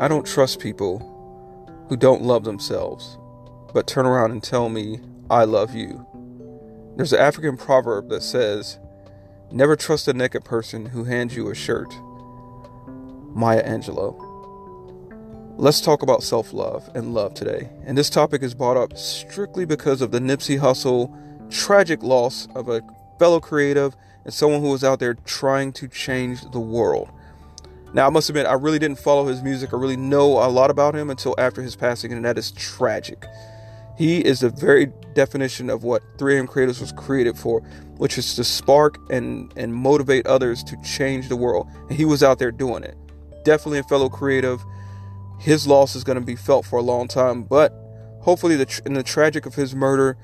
I don't trust people who don't love themselves, but turn around and tell me, I love you. There's an African proverb that says, Never trust a naked person who hands you a shirt. Maya Angelou. Let's talk about self love and love today. And this topic is brought up strictly because of the Nipsey Hussle tragic loss of a fellow creative and someone who was out there trying to change the world. Now, I must admit, I really didn't follow his music or really know a lot about him until after his passing, and that is tragic. He is the very definition of what 3M Creators was created for, which is to spark and, and motivate others to change the world. And he was out there doing it. Definitely a fellow creative. His loss is going to be felt for a long time, but hopefully, the, in the tragic of his murder,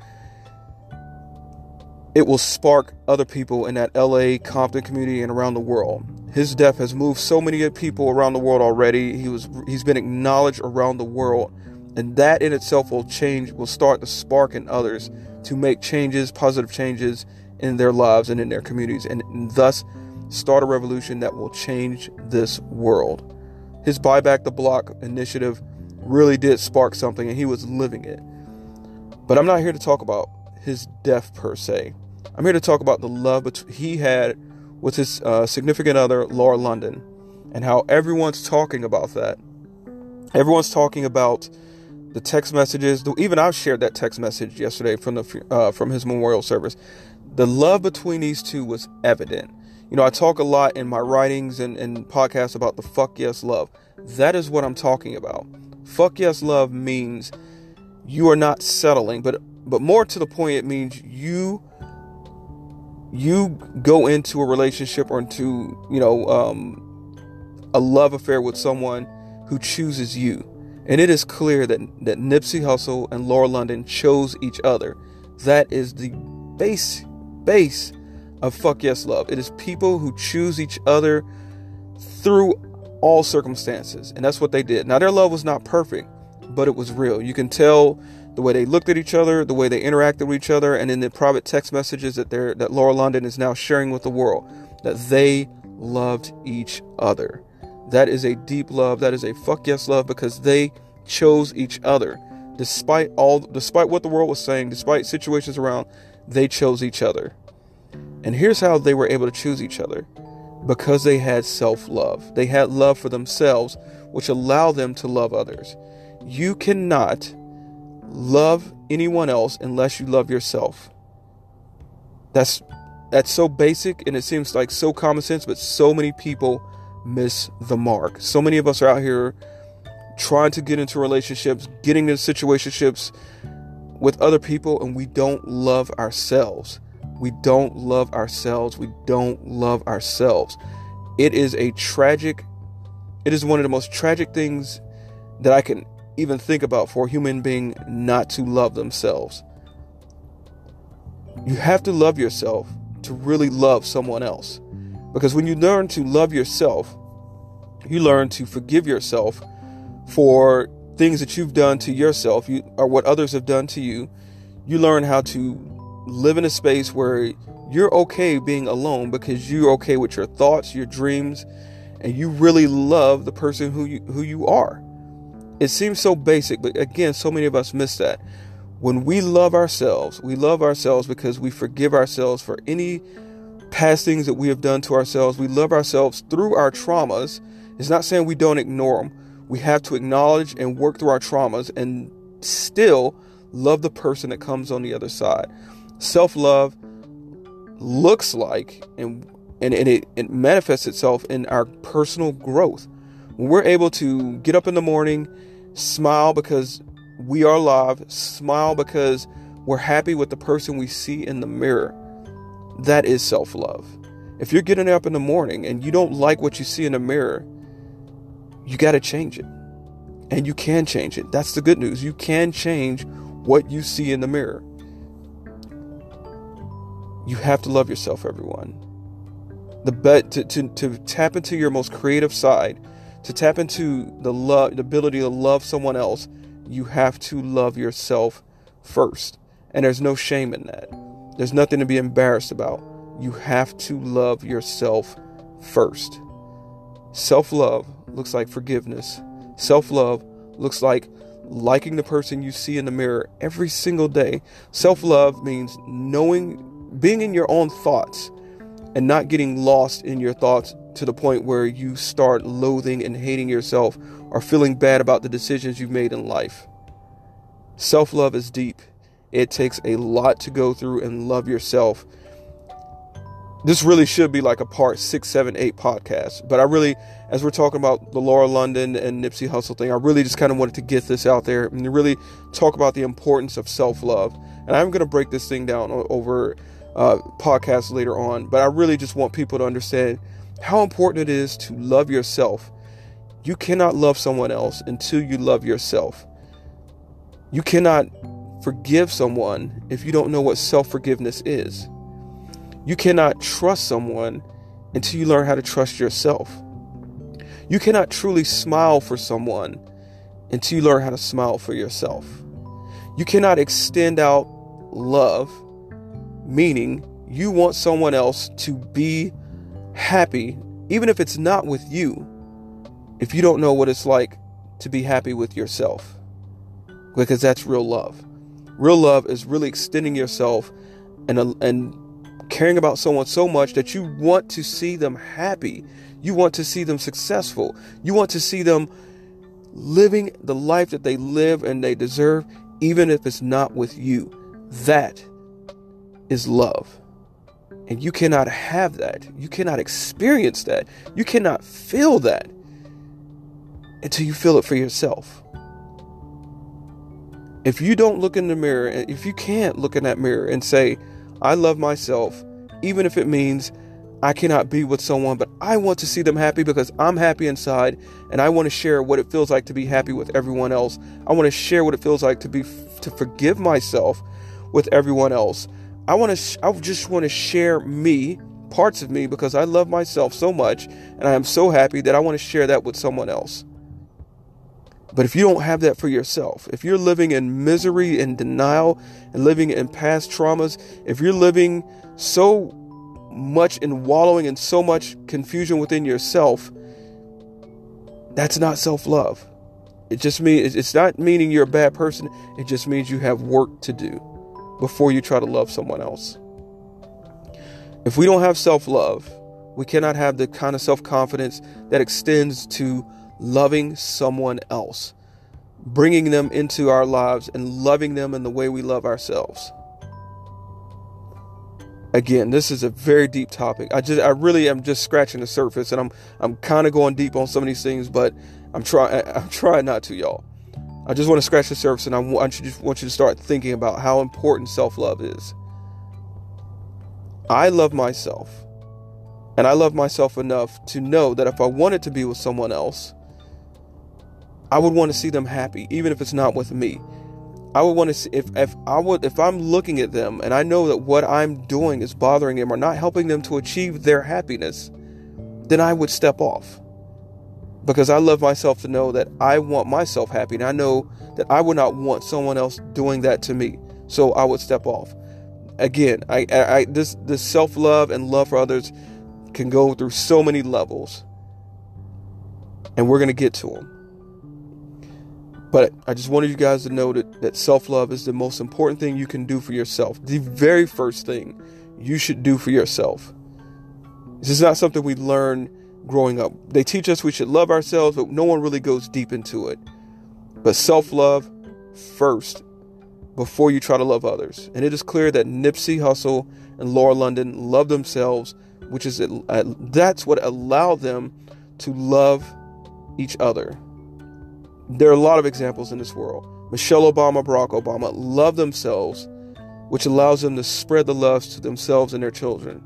it will spark other people in that LA Compton community and around the world. His death has moved so many people around the world already. He was he's been acknowledged around the world, and that in itself will change will start to spark in others to make changes, positive changes in their lives and in their communities and, thus start a revolution that will change this world. His buy back the block initiative really did spark something and he was living it. But I'm not here to talk about his death per se. I'm here to talk about the love he had with his uh, significant other, Laura London, and how everyone's talking about that. Everyone's talking about the text messages. Even I shared that text message yesterday from the uh, from his memorial service. The love between these two was evident. You know, I talk a lot in my writings and, and podcasts about the fuck yes love. That is what I'm talking about. Fuck yes love means you are not settling, but but more to the point, it means you you go into a relationship or into you know um, a love affair with someone who chooses you. And it is clear that that Nipsey Hussle and Laura London chose each other. That is the base base of fuck yes love. It is people who choose each other through all circumstances. And that's what they did. Now their love was not perfect but it was real. You can tell the way they looked at each other, the way they interacted with each other, and in the private text messages that they that Laura London is now sharing with the world, that they loved each other. That is a deep love. That is a fuck yes love because they chose each other. Despite all despite what the world was saying, despite situations around, they chose each other. And here's how they were able to choose each other. Because they had self-love. They had love for themselves, which allowed them to love others. You cannot love anyone else unless you love yourself. That's that's so basic and it seems like so common sense, but so many people miss the mark. So many of us are out here trying to get into relationships, getting into situationships with other people, and we don't love ourselves. We don't love ourselves. We don't love ourselves. It is a tragic, it is one of the most tragic things that I can even think about for a human being not to love themselves. You have to love yourself to really love someone else. Because when you learn to love yourself, you learn to forgive yourself for things that you've done to yourself you, or what others have done to you. You learn how to live in a space where you're okay being alone because you're okay with your thoughts, your dreams, and you really love the person who you, who you are. It seems so basic, but again, so many of us miss that. When we love ourselves, we love ourselves because we forgive ourselves for any past things that we have done to ourselves. We love ourselves through our traumas. It's not saying we don't ignore them. We have to acknowledge and work through our traumas and still love the person that comes on the other side. Self love looks like and and, and it, it manifests itself in our personal growth. When we're able to get up in the morning, smile because we are alive, smile because we're happy with the person we see in the mirror, that is self love. If you're getting up in the morning and you don't like what you see in the mirror, you got to change it. And you can change it. That's the good news. You can change what you see in the mirror. You have to love yourself, everyone. The bet to, to, to tap into your most creative side to tap into the love, the ability to love someone else, you have to love yourself first. And there's no shame in that. There's nothing to be embarrassed about. You have to love yourself first. Self love looks like forgiveness. Self love looks like liking the person you see in the mirror every single day. Self love means knowing, being in your own thoughts and not getting lost in your thoughts to the point where you start loathing and hating yourself or feeling bad about the decisions you've made in life. Self love is deep. It takes a lot to go through and love yourself. This really should be like a part six, seven, eight podcast. But I really, as we're talking about the Laura London and Nipsey Hussle thing, I really just kind of wanted to get this out there and really talk about the importance of self love. And I'm going to break this thing down over uh, podcasts later on. But I really just want people to understand how important it is to love yourself. You cannot love someone else until you love yourself. You cannot forgive someone if you don't know what self forgiveness is. You cannot trust someone until you learn how to trust yourself. You cannot truly smile for someone until you learn how to smile for yourself. You cannot extend out love, meaning you want someone else to be happy, even if it's not with you, if you don't know what it's like to be happy with yourself. Because that's real love. Real love is really extending yourself and, uh, and caring about someone so much that you want to see them happy. You want to see them successful. You want to see them living the life that they live and they deserve, even if it's not with you. That is love. And you cannot have that. You cannot experience that. You cannot feel that until you feel it for yourself. If you don't look in the mirror, if you can't look in that mirror and say, I love myself, even if it means I cannot be with someone, but I want to see them happy because I'm happy inside and I want to share what it feels like to be happy with everyone else. I want to share what it feels like to be to forgive myself with everyone else. I want to I just want to share me, parts of me because I love myself so much and I am so happy that I want to share that with someone else. But if you don't have that for yourself, if you're living in misery and denial and living in past traumas, if you're living so much in wallowing and so much confusion within yourself, that's not self love. It just means it's not meaning you're a bad person. It just means you have work to do before you try to love someone else. If we don't have self love, we cannot have the kind of self confidence that extends to loving someone else, bringing them into our lives and loving them in the way we love ourselves. Again, this is a very deep topic. I just I really am just scratching the surface and I'm I'm kind of going deep on some of these things, but I'm trying I'm trying not to, y'all. I just want to scratch the surface and I want you, want you to start thinking about how important self-love is. I love myself. And I love myself enough to know that if I wanted to be with someone else, I would want to see them happy, even if it's not with me. I would want to see if, if I would if I'm looking at them and I know that what I'm doing is bothering them or not helping them to achieve their happiness, then I would step off. Because I love myself to know that I want myself happy and I know that I would not want someone else doing that to me. So I would step off. Again, I, I, this this self-love and love for others can go through so many levels. And we're going to get to them. But I just wanted you guys to know that, that self love is the most important thing you can do for yourself. The very first thing you should do for yourself. This is not something we learn growing up. They teach us we should love ourselves, but no one really goes deep into it. But self love first before you try to love others. And it is clear that Nipsey Hussle and Laura London love themselves, which is that's what allowed them to love each other. There are a lot of examples in this world. Michelle Obama, Barack Obama love themselves, which allows them to spread the love to themselves and their children.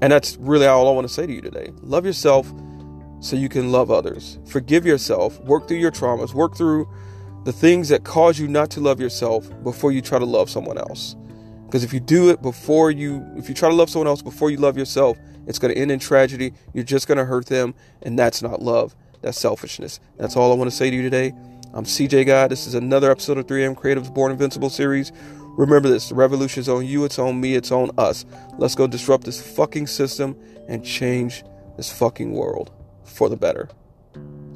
And that's really all I want to say to you today. Love yourself so you can love others. Forgive yourself, work through your traumas, work through the things that cause you not to love yourself before you try to love someone else. Because if you do it before you, if you try to love someone else before you love yourself, it's going to end in tragedy. You're just going to hurt them, and that's not love. That's selfishness. That's all I want to say to you today. I'm CJ God. This is another episode of 3M Creatives Born Invincible series. Remember this the revolution is on you, it's on me, it's on us. Let's go disrupt this fucking system and change this fucking world for the better.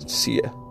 See ya.